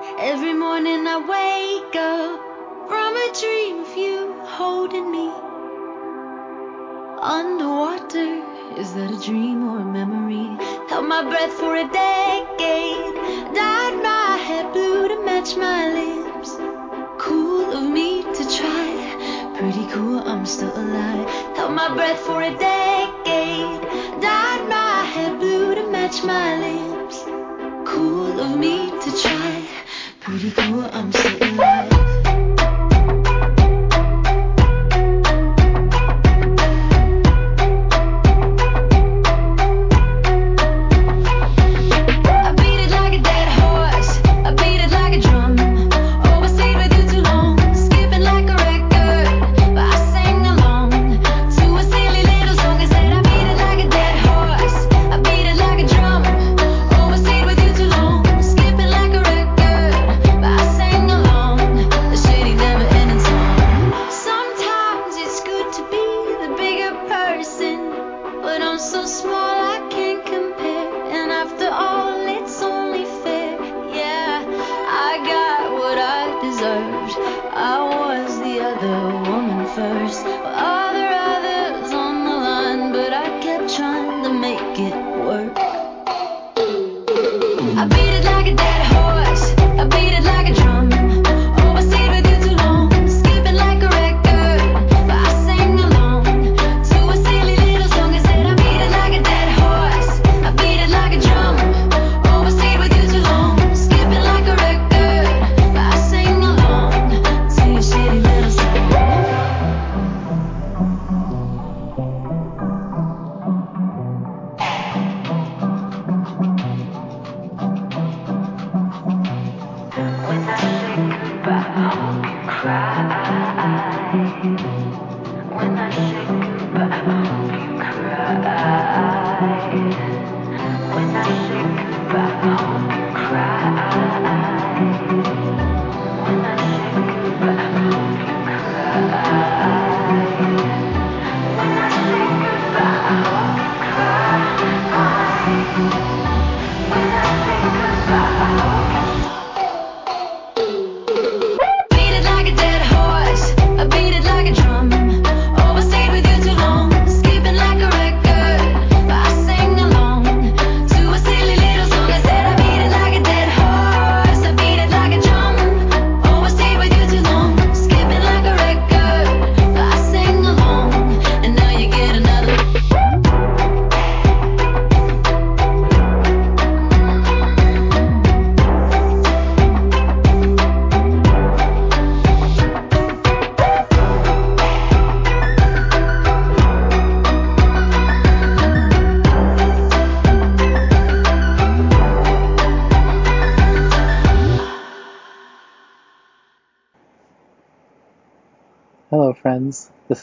Every morning I wake up from a dream of you holding me underwater. Is that a dream or a memory? Held my breath for a decade, dyed my hair blue to match my lips. Cool of me to try, pretty cool, I'm still alive. Held my breath for a decade, dyed my hair blue to match my lips. Cool of me to try, pretty cool, I'm alive.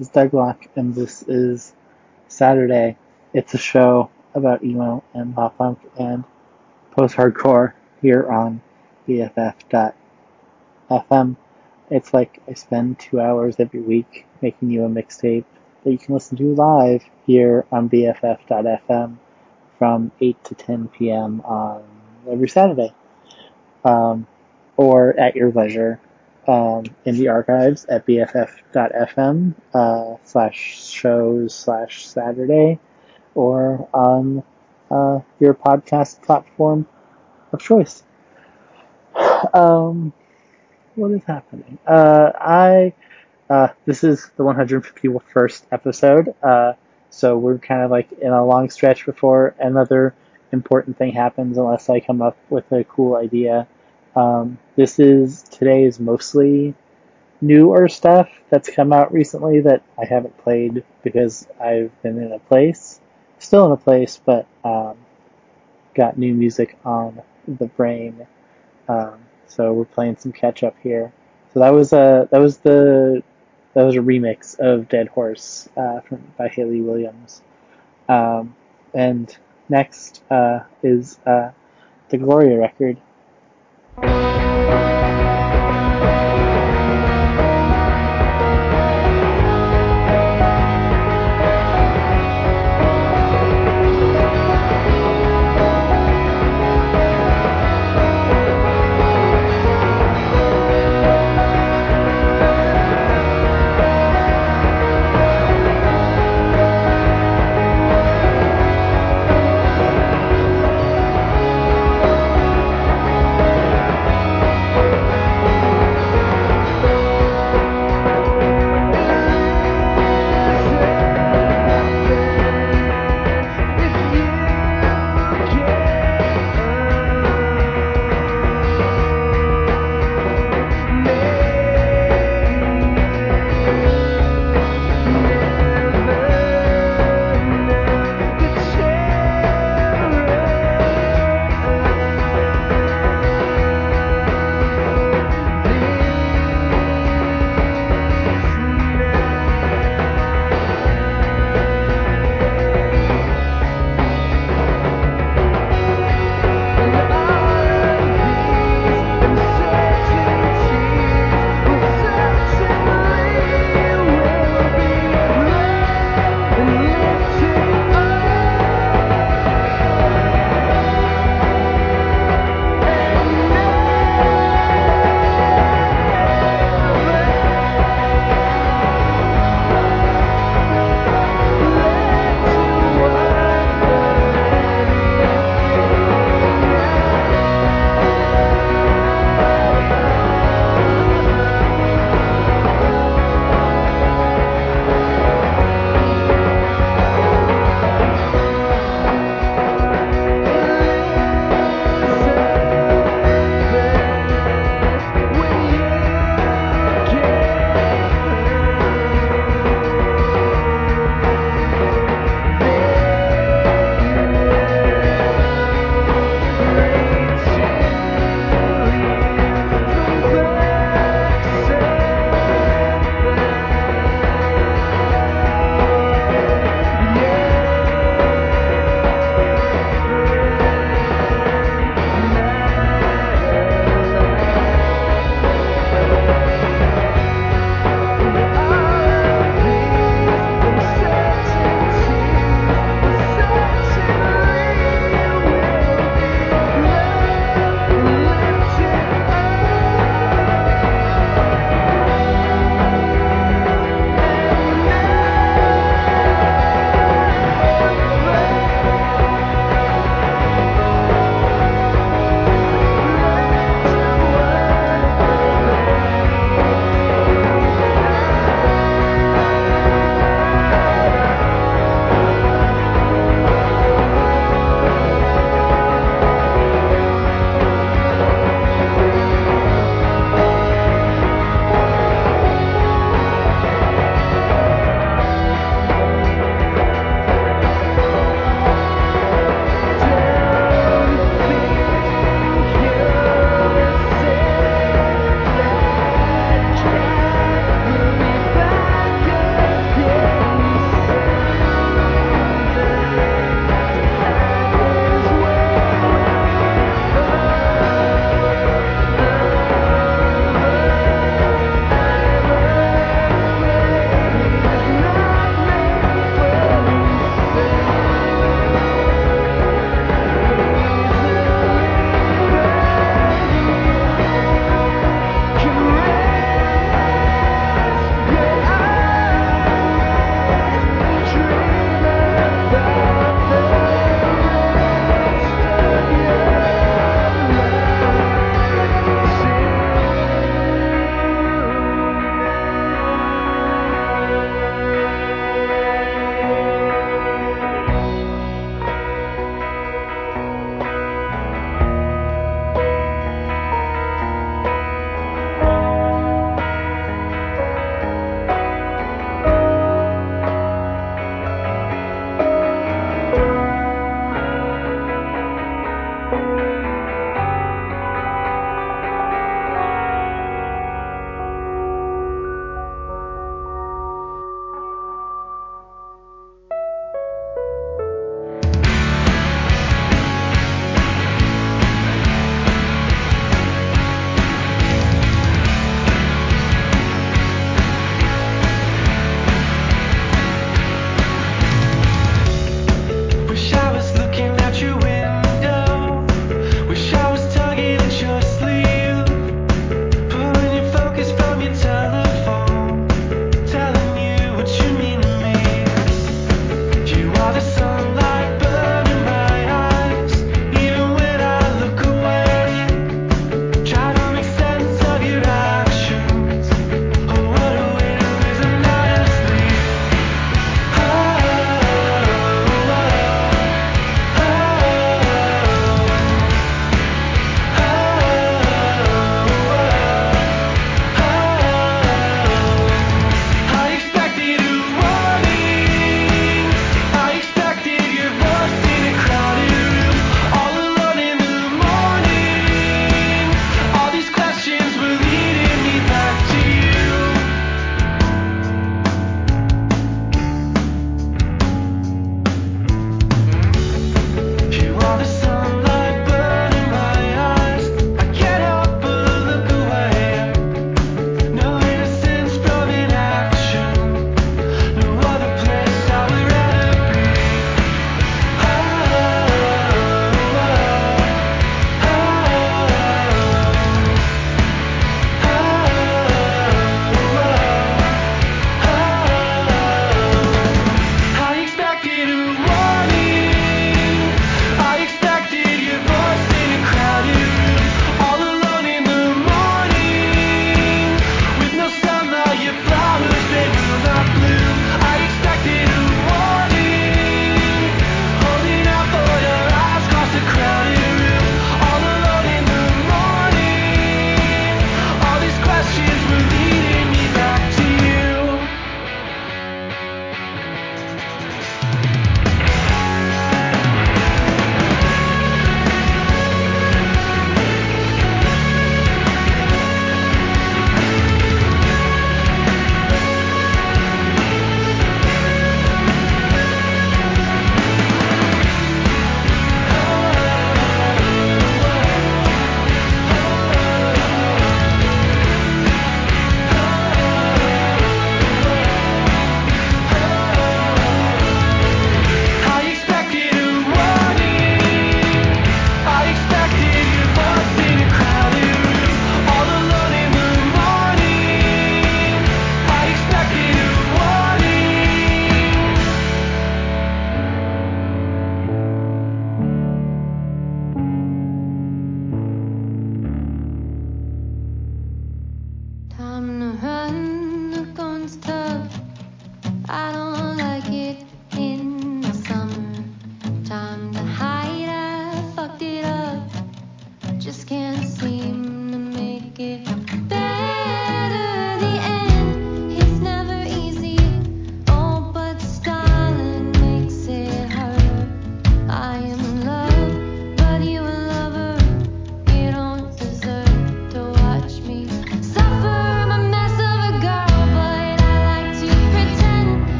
Is Doug Locke, and this is Sadderday. It's a show about emo and pop punk and post hardcore here on BFF.fm. It's like I spend two hours every week making you a mixtape that you can listen to live here on BFF.fm from 8 to 10 p.m. on every Saturday. Um, or at your leisure um, in the archives at bff.fm uh, slash shows slash Sadderday or on uh, your podcast platform of choice. Um, what is happening? Uh, I uh, this is the 151st episode, uh, so we're kind of like in a long stretch before another important thing happens, unless I come up with a cool idea. Um, this is today is mostly newer stuff that's come out recently that I haven't played because I've been in a place, still in a place, but um, got new music on the brain. Um, so we're playing some catch up here. So that was a that was the that was a remix of Dead Horse uh, from by Hayley Williams. Um, and next uh, is uh, the Gloria record.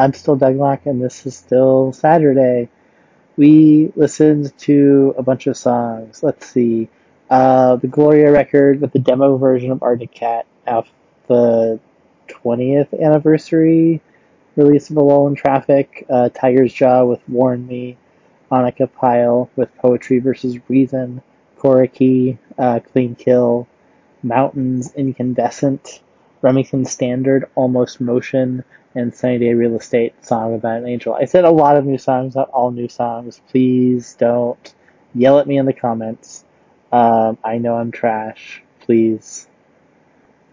I'm still Douglock, and this is still Sadderday. We listened to a bunch of songs. Let's see. Uh, the Gloria record with the demo version of Arctic Cat off the 20th anniversary release of A Lull in Traffic. Uh, Tigers Jaw with Warn Me. Anika Pyle with Poetry versus Reason. Key, uh, Clean Kill. Mountains, Incandescent. Remington Standard, Almost Motion, and Sunny Day Real Estate, Song About an Angel. I said a lot of new songs, not all new songs. Please don't yell at me in the comments. Um, I know I'm trash. Please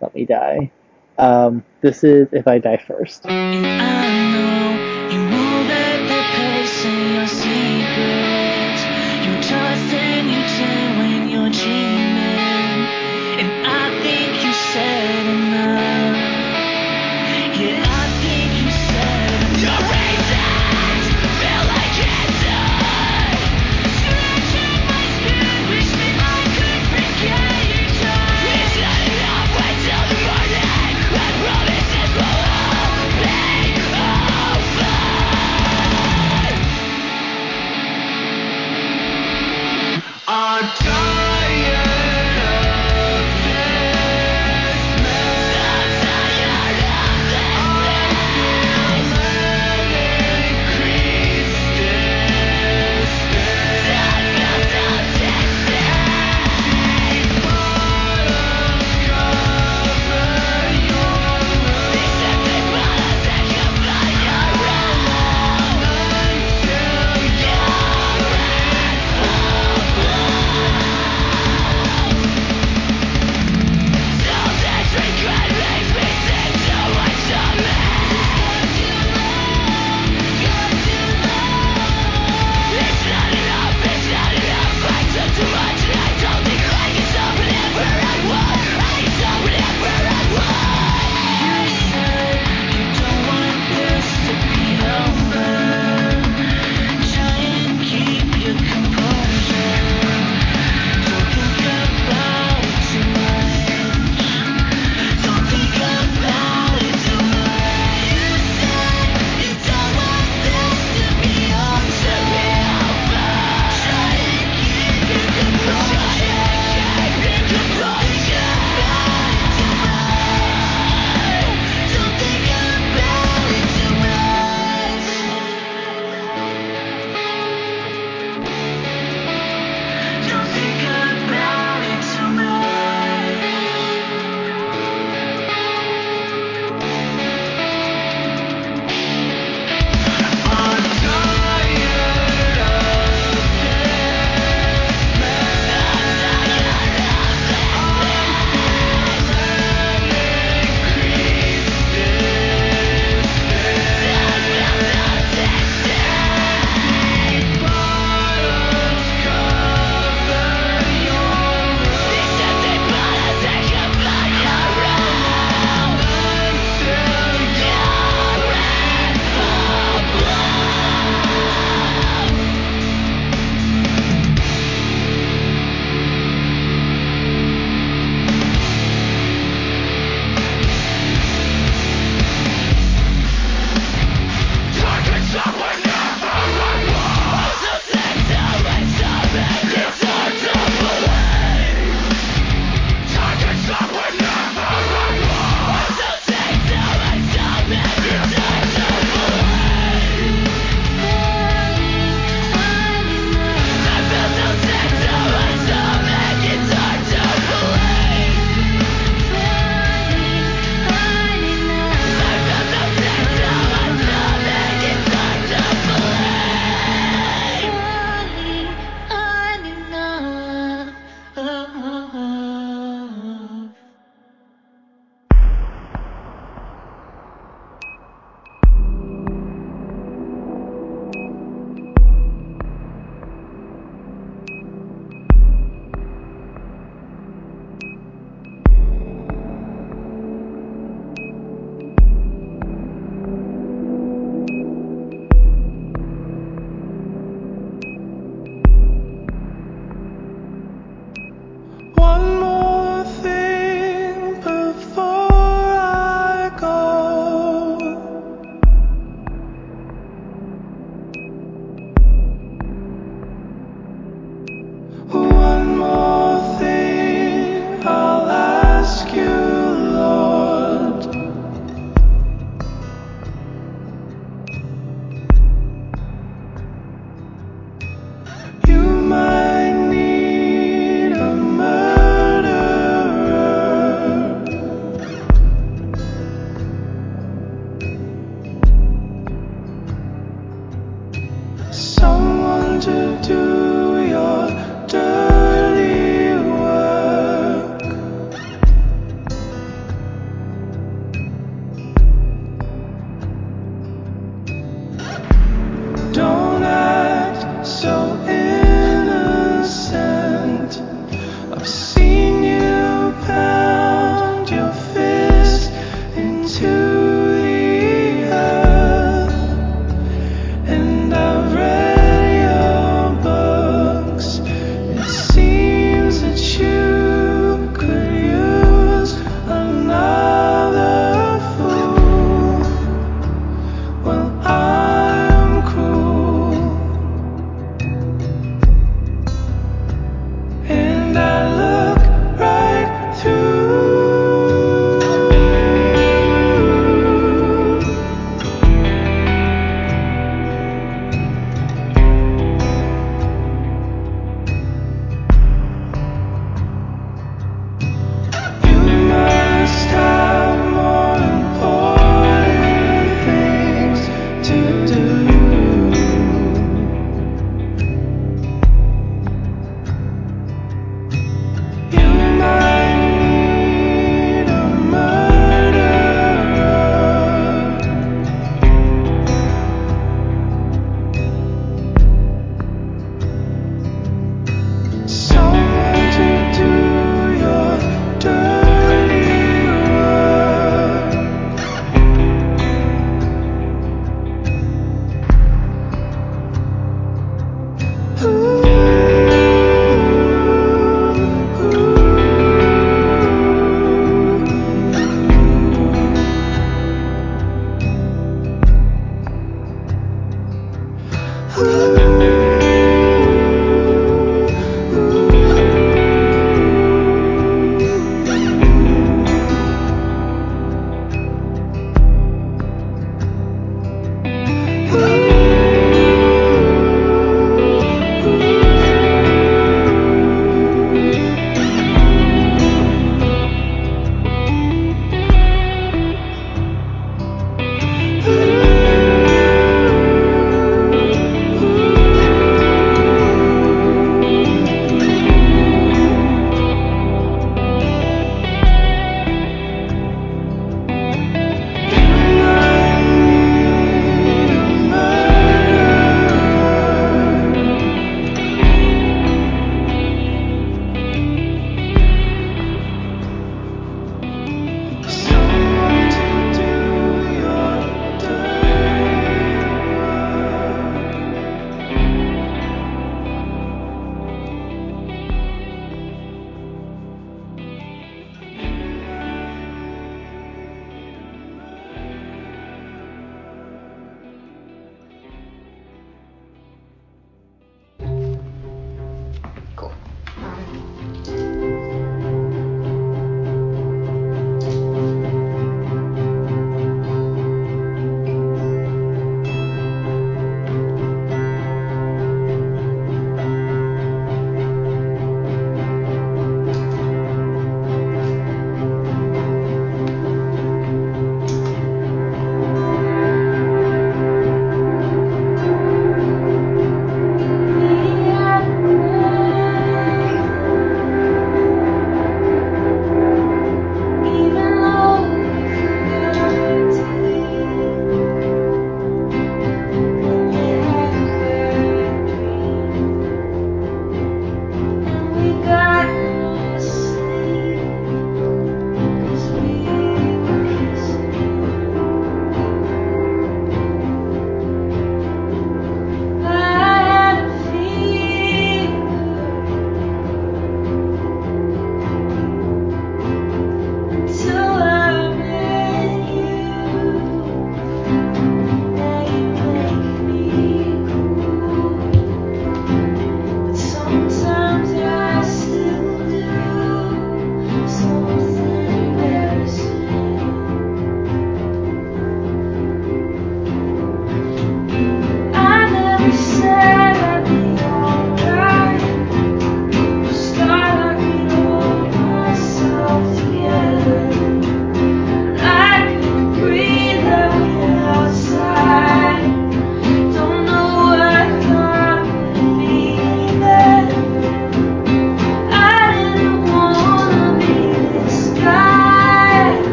let me die. Um, this is If I Die First.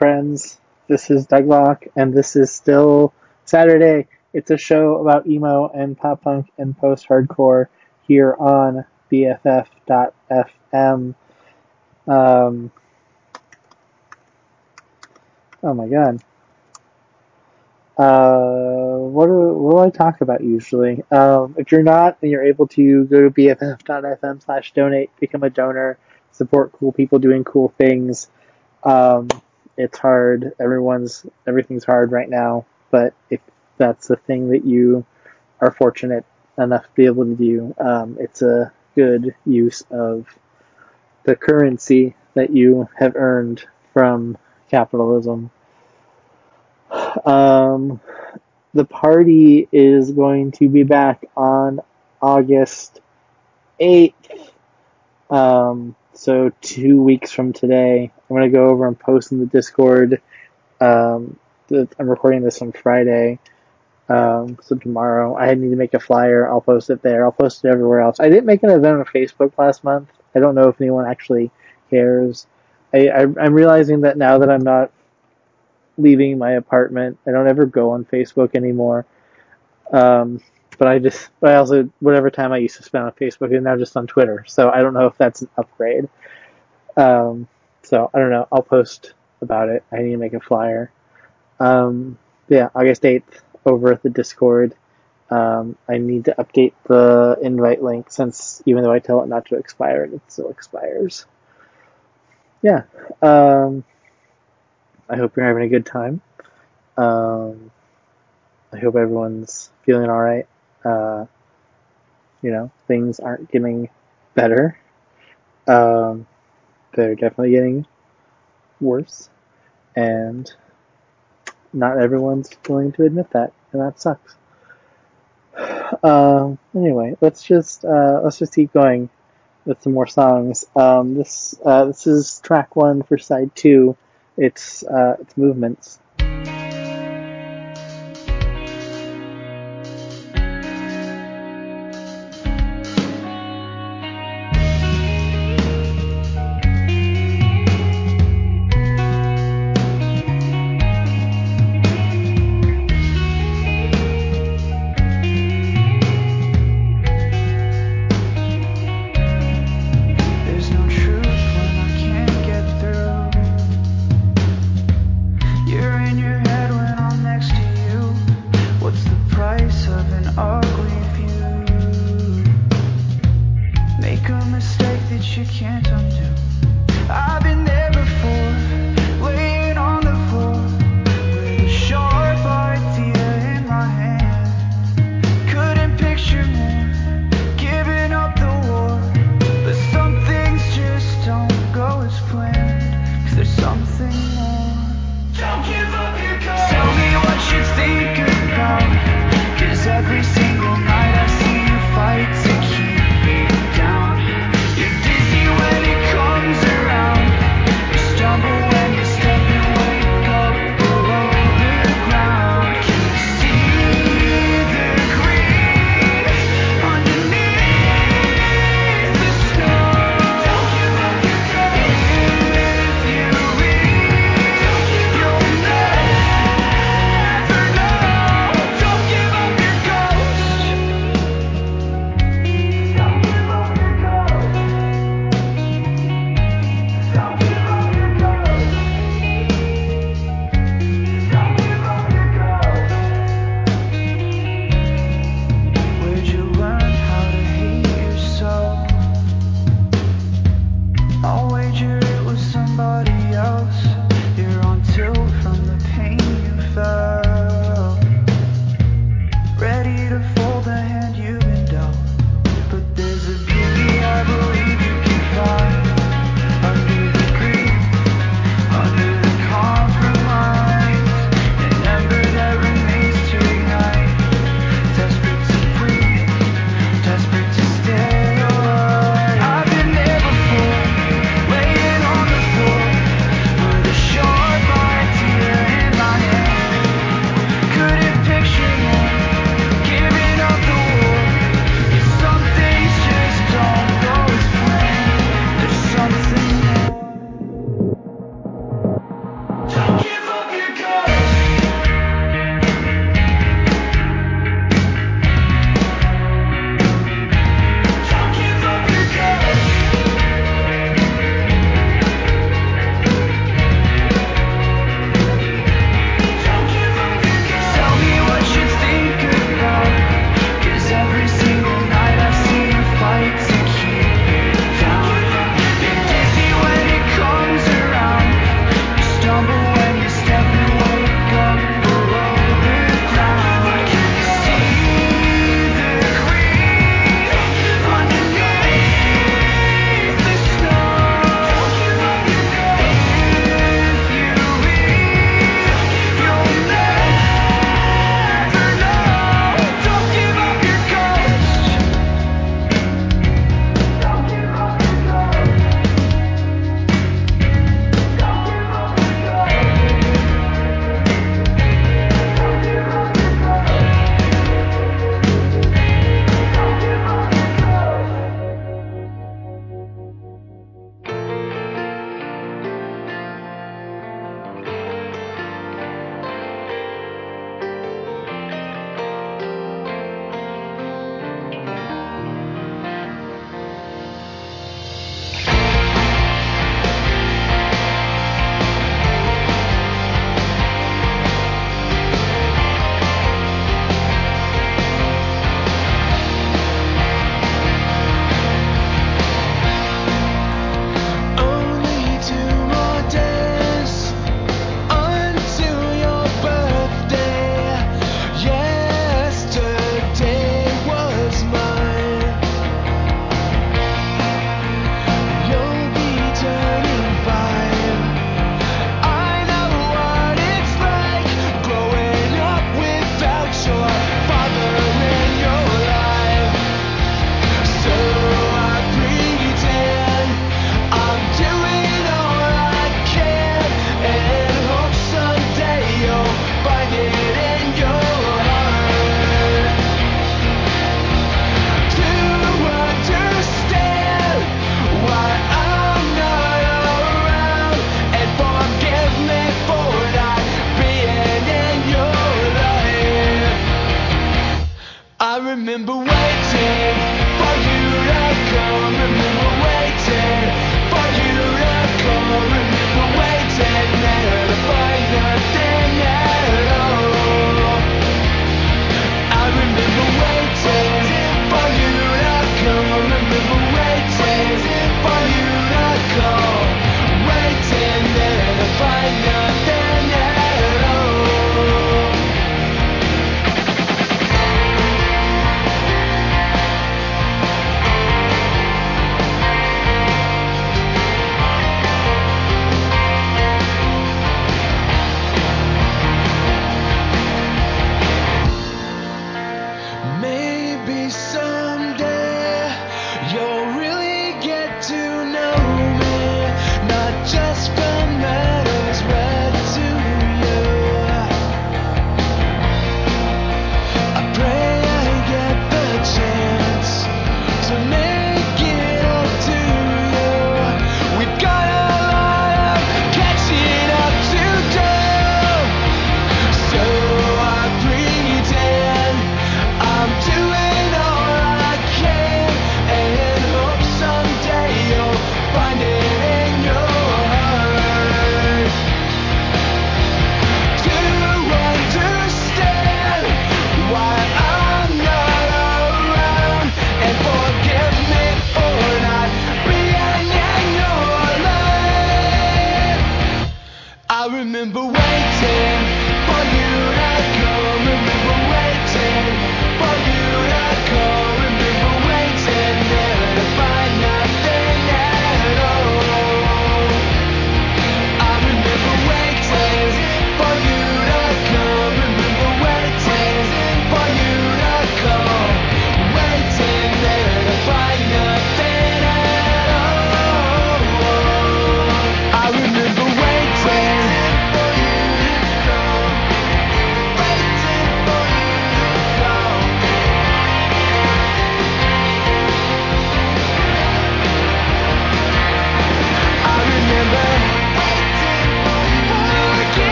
Friends. This is Doug Locke, and this is still Sadderday. It's a show about emo and pop punk and post hardcore here on BFF.fm. Um, oh my god. Uh, what do, what do I talk about usually? Um, if you're not and you're able to go to BFF.fm slash donate, become a donor, support cool people doing cool things. Um, it's hard. Everyone's everything's hard right now. But if that's the thing that you are fortunate enough to be able to do, um, it's a good use of the currency that you have earned from capitalism. Um, the party is going to be back on August 8th. Um, so two weeks from today, I'm to go over and post in the Discord. Um, I'm recording this on Friday. Um, so tomorrow I need to make a flyer. I'll post it there. I'll post it everywhere else. I didn't make an event on Facebook last month. I don't know if anyone actually cares. I, I, I'm realizing that now that I'm not leaving my apartment, I don't ever go on Facebook anymore. Um, but I just, but I also, whatever time I used to spend on Facebook is now just on Twitter. So I don't know if that's an upgrade. Um, so I don't know. I'll post about it. I need to make a flyer. Um, yeah, August 8th over at the Discord. Um, I need to update the invite link since even though I tell it not to expire, it still expires. Yeah. Um, I hope you're having a good time. Um, I hope everyone's feeling all right. Uh, you know, things aren't getting better. Um, they're definitely getting worse, and not everyone's willing to admit that, and that sucks. Um, anyway, let's just uh, let's just keep going with some more songs. Um, this uh, this is track one for side two. It's uh, it's movements.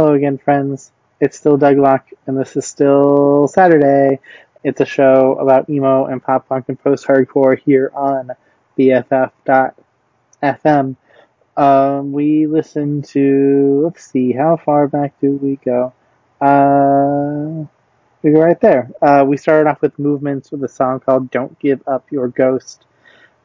Hello again, friends. It's still Doug Locke, and this is still Sadderday. It's a show about emo and pop punk and post hardcore here on BFF.fm. Um, we listen to, let's see, how far back do we go? Uh, we go right there. Uh, we started off with movements with a song called Don't Give Up Your Ghost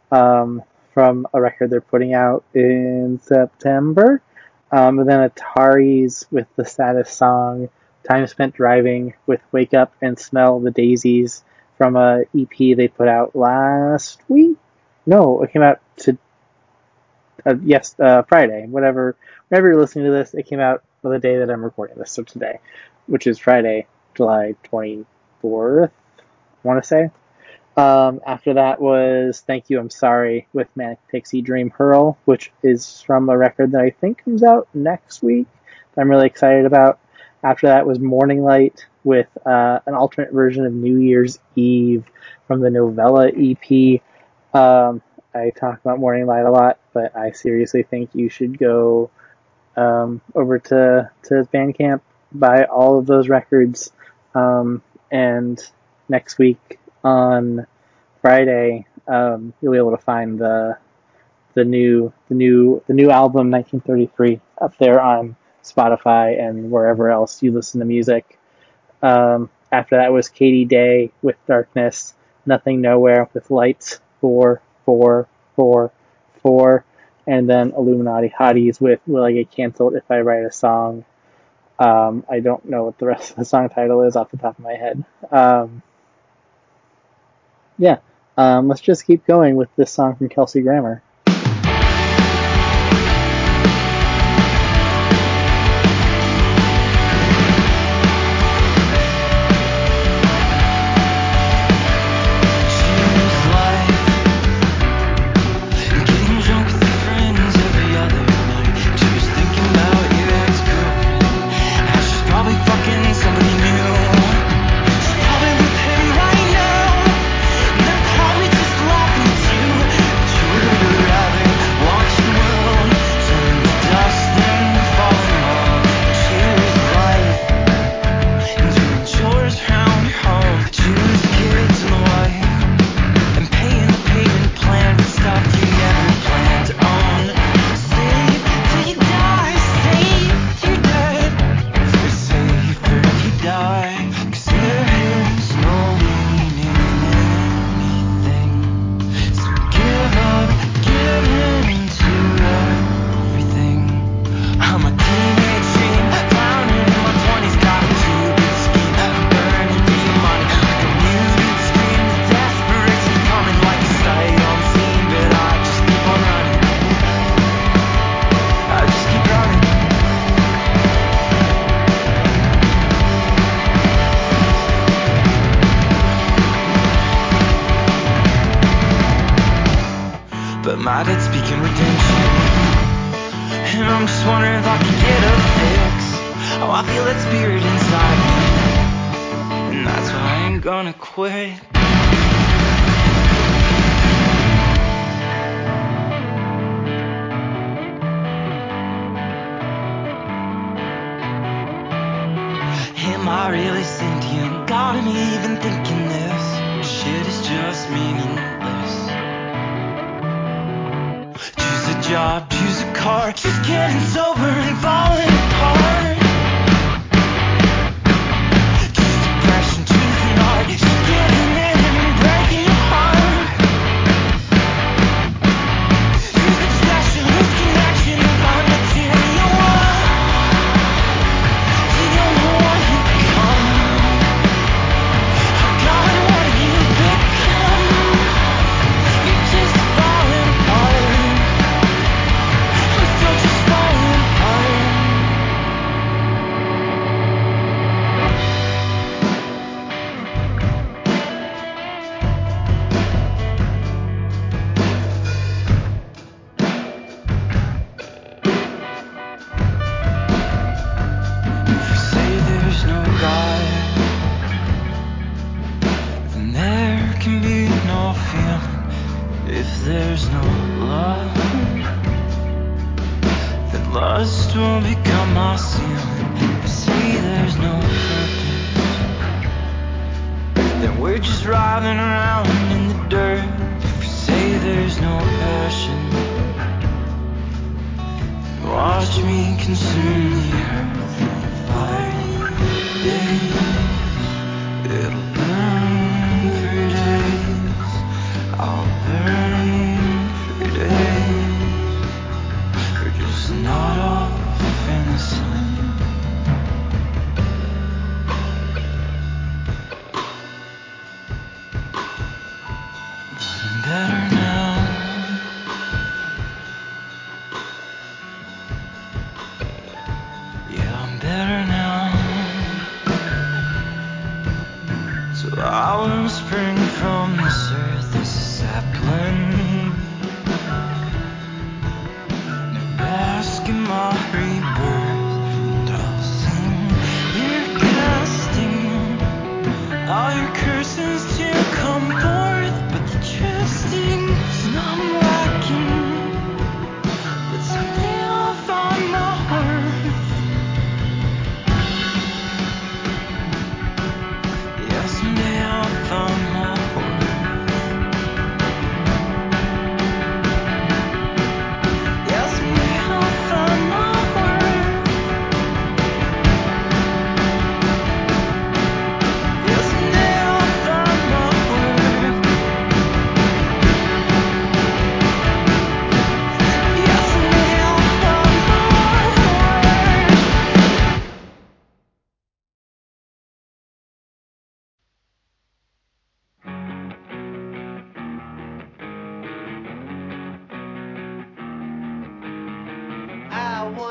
um, from a record they're putting out in September. Um, and then Ataris with the saddest song, Time Spent Driving with Wake Up and Smell the Daisies from a EP they put out last week. No, it came out to, uh, yes, uh, Friday. Whatever, whenever you're listening to this, it came out on the day that I'm recording this, so today, which is Friday, July 24th, I want to say. Um, after that was Thank You, I'm Sorry with Manic Pixie Dream Hurl, which is from a record that I think comes out next week that I'm really excited about. After that was Morning Light with uh, an alternate version of New Year's Eve from the Novella EP. Um, I talk about Morning Light a lot, but I seriously think you should go um, over to, to Bandcamp, buy all of those records, um, and next week on Friday, um, you'll be able to find the the new the new the new album 1933 up there on Spotify and wherever else you listen to music. Um, after that was Katie Dey with Darkness, Nothing Nowhere with Lights, four four four four, and then Illuminati Hotties with Will I Get Cancelled If I Write a Song. Um, I don't know what the rest of the song title is off the top of my head. Um, yeah, um, let's just keep going with this song from Kelsey Grammer. 怖。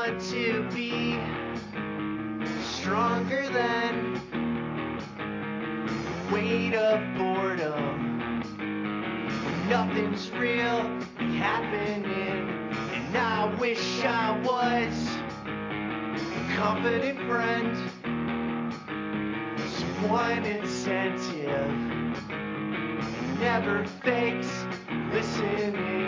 Want to be stronger than weight of boredom. Nothing's real happening, and I wish I was a confident friend. Someone incentive never fakes listening.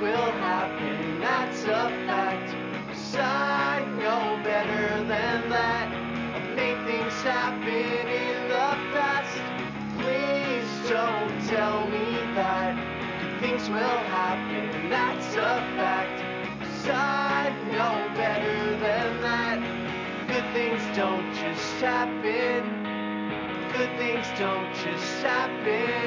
Will happen. That's a fact. I know better than that. I've made things happen in the past. Please don't tell me that good things will happen. That's a fact. I know better than that. Good things don't just happen. Good things don't just happen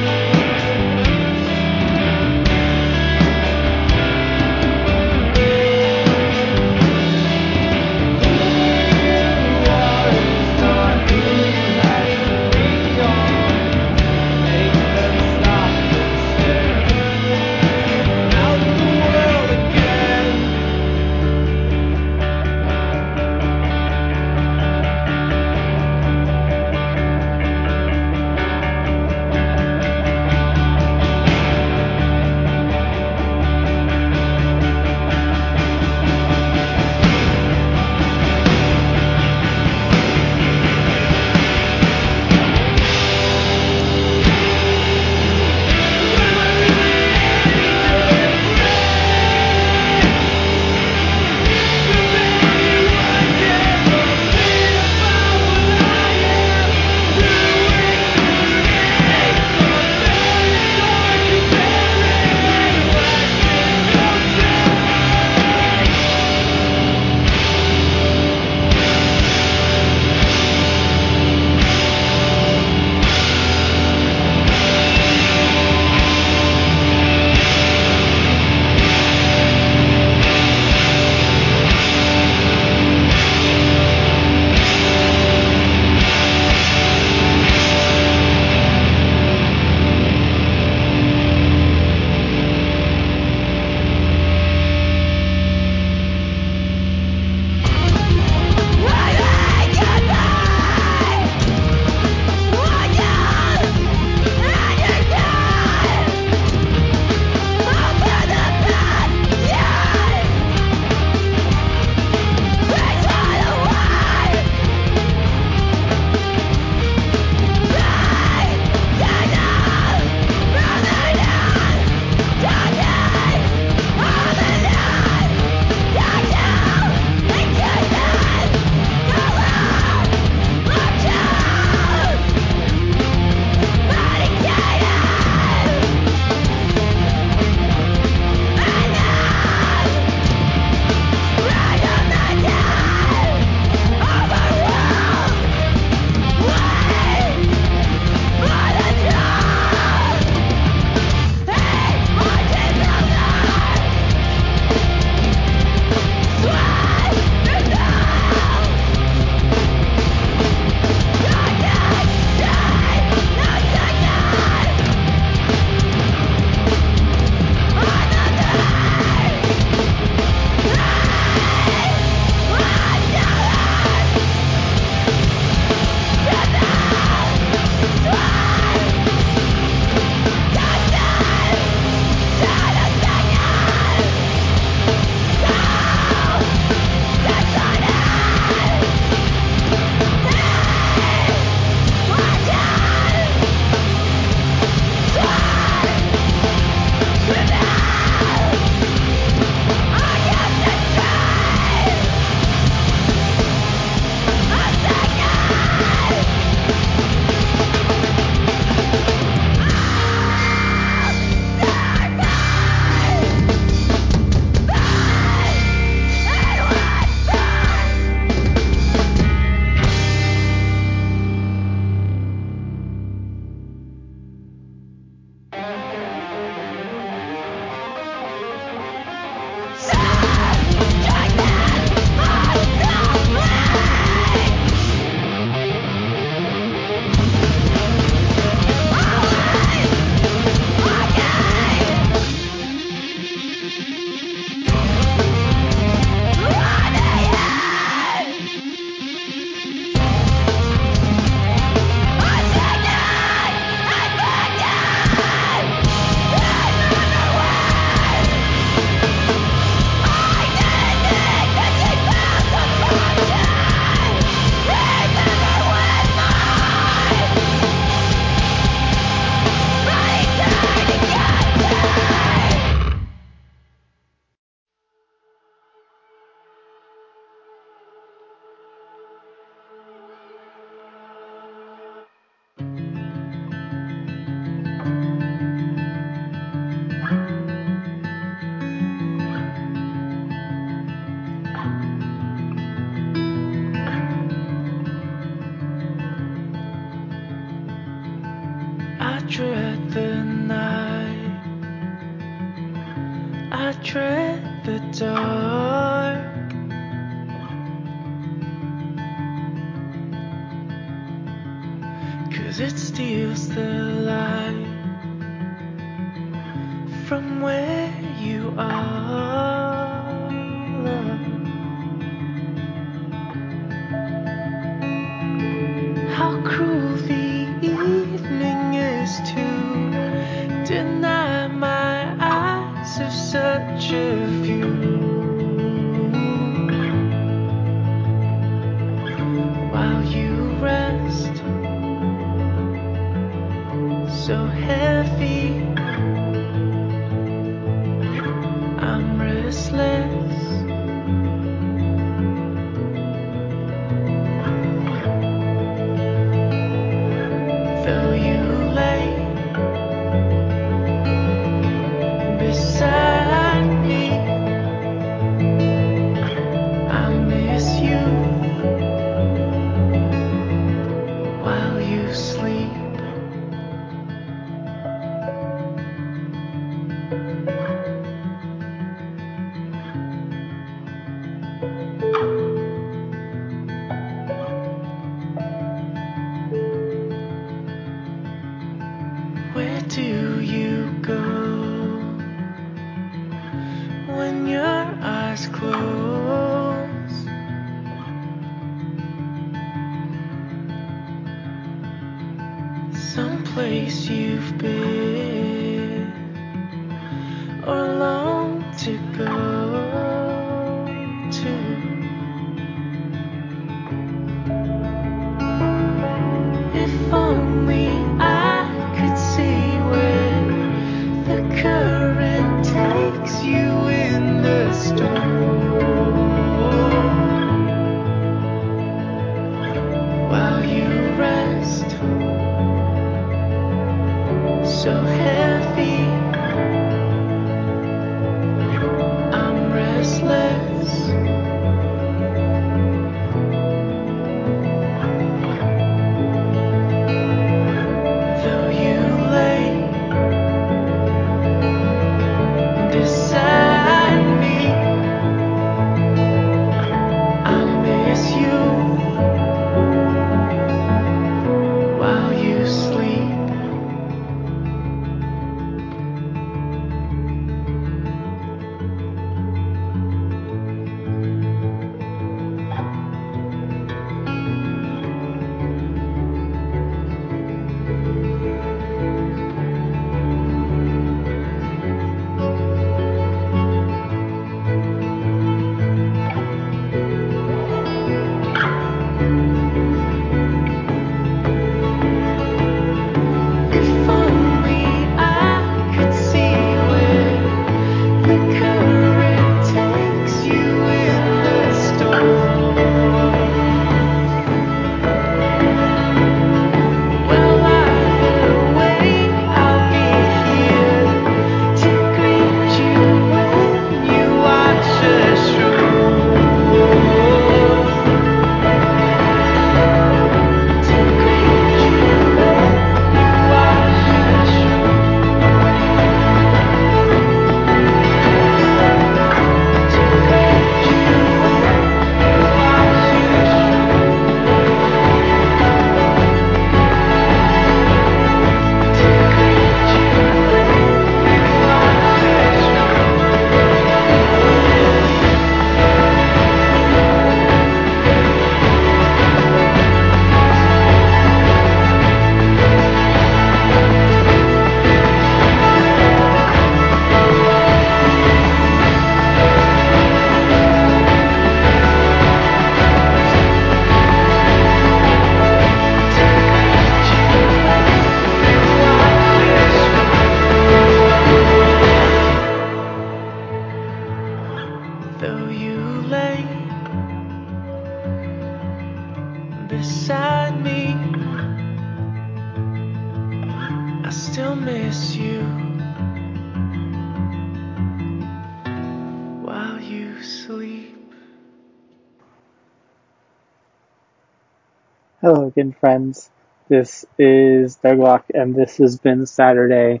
Hello friends. This is Doug Locke, and this has been Sadderday,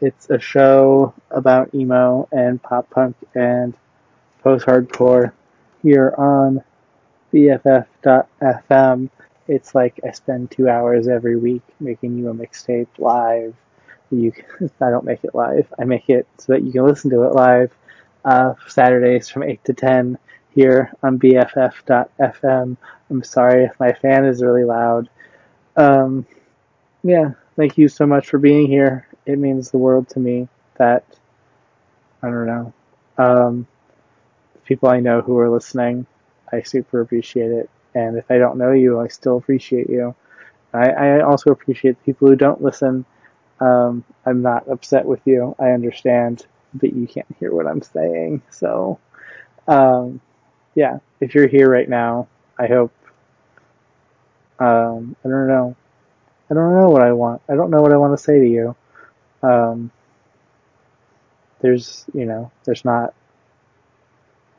it's a show about emo and pop punk and post hardcore here on BFF.fm. It's like I spend two hours every week making you a mixtape live. You, I don't make it live. I make it so that you can listen to it live uh, Saturdays from 8 to 10 here on BFF.fm. I'm sorry if my fan is really loud. Um, yeah, thank you so much for being here. It means the world to me that, I don't know, um, people I know who are listening, I super appreciate it. And if I don't know you, I still appreciate you. I, I also appreciate the people who don't listen. Um, I'm not upset with you. I understand that you can't hear what I'm saying. So, um, yeah, if you're here right now, I hope. Um, I don't know. I don't know what I want. I don't know what I want to say to you. Um, there's, you know, there's not,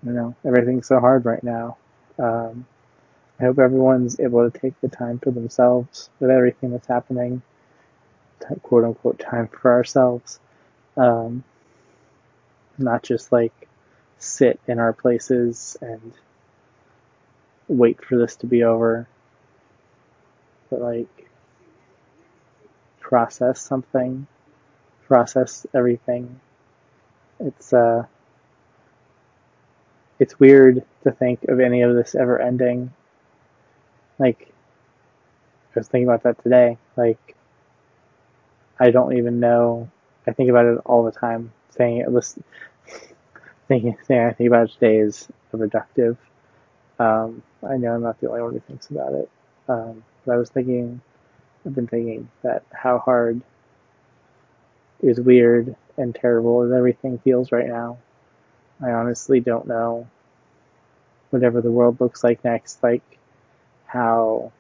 you know, everything's so hard right now. Um, I hope everyone's able to take the time for themselves with everything that's happening, quote unquote, time for ourselves. Um, not just like sit in our places and wait for this to be over, but like process something, process everything. It's uh, it's weird to think of any of this ever ending. Like, I was thinking about that today. Like, I don't even know. I think about it all the time. Saying it, listen, thinking, saying I think about it today is reductive. Um, I know I'm not the only one who thinks about it. Um, but I was thinking, I've been thinking that how hard is weird and terrible as everything feels right now. I honestly don't know whatever the world looks like next, like how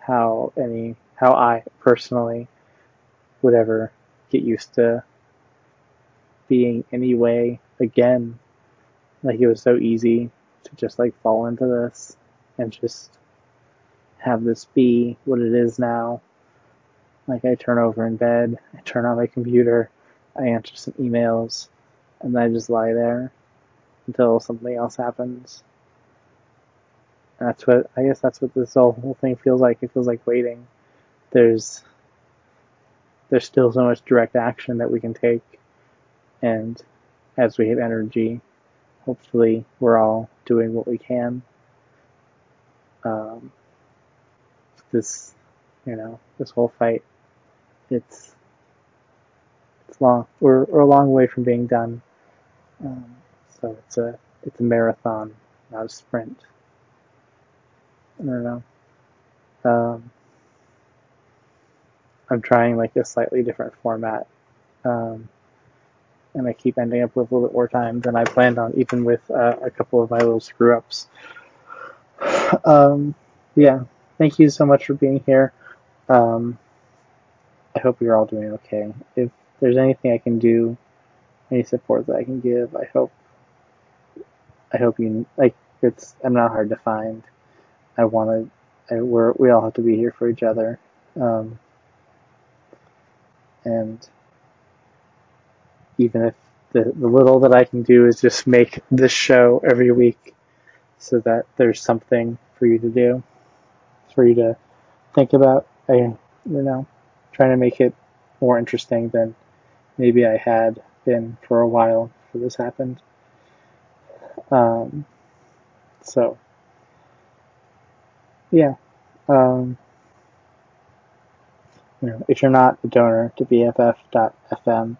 how any how I personally would ever get used to being any way again. Like it was so easy to just like fall into this and just have this be what it is now. Like I turn over in bed, I turn on my computer, I answer some emails, and then I just lie there until something else happens. That's what I guess that's what this whole, whole thing feels like. It feels like waiting. There's there's still so much direct action that we can take, and as we have energy, hopefully we're all doing what we can. Um, this, you know, this whole fight, it's it's long. We're we're a long way from being done. Um, so it's a it's a marathon, not a sprint. I don't know. Um, I'm trying like a slightly different format, um, and I keep ending up with a little bit more time than I planned on, even with uh, a couple of my little screw ups. Um, yeah, thank you so much for being here. Um, I hope you're all doing okay. If there's anything I can do, any support that I can give, I hope. I hope you like. It's I'm not hard to find. I want to. I, we're we all have to be here for each other. Um, and even if the, the little that I can do is just make this show every week so that there's something for you to do, for you to think about. I, you know, trying to make it more interesting than maybe I had been for a while before this happened. Um, so, yeah. Um, you know, if you're not a donor to BFF.fm,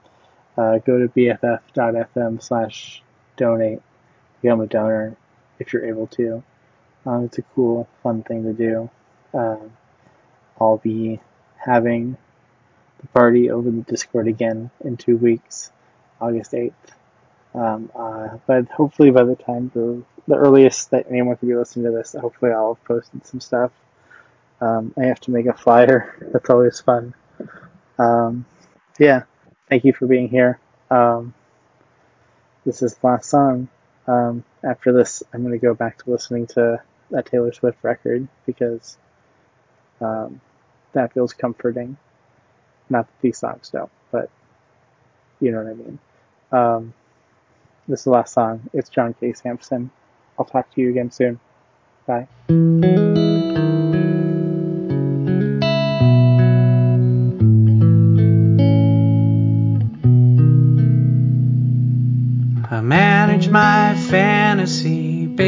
uh, go to BFF.fm slash donate, become a donor if you're able to. Um, it's a cool, fun thing to do. Um, I'll be having the party over the Discord again in two weeks, August 8th. Um, uh, but hopefully by the time the, the earliest that anyone can be listening to this, hopefully I'll have posted some stuff. Um, I have to make a flyer. That's always fun. Um, yeah, thank you for being here. Um, this is the last song. Um, after this, I'm going to go back to listening to that Taylor Swift record because um, that feels comforting. Not that these songs don't, but you know what I mean. Um, this is the last song. It's John K. Samson. I'll talk to you again soon. Bye.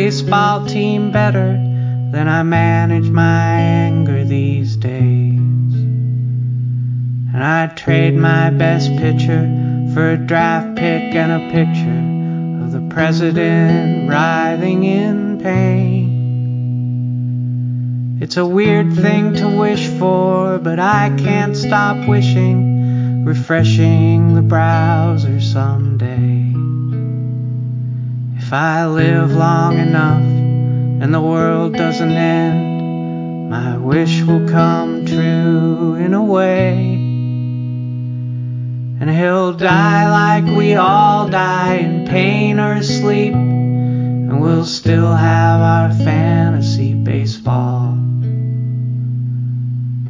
Baseball team better than I manage my anger these days. And I'd trade my best pitcher for a draft pick and a picture of the president writhing in pain. It's a weird thing to wish for, but I can't stop wishing, refreshing the browser someday. I live long enough and the world doesn't end, my wish will come true in a way. And he'll die like we all die in pain or sleep, and we'll still have our fantasy baseball.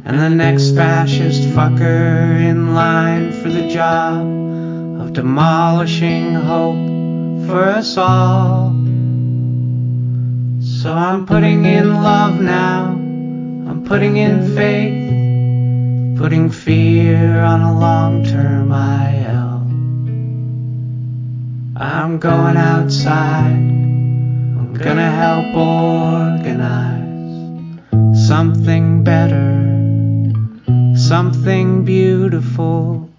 And the next fascist fucker in line for the job of demolishing hope for us all. So I'm putting in love now, I'm putting in faith, putting fear on a long term IL. I'm going outside, I'm gonna help organize something better, something beautiful.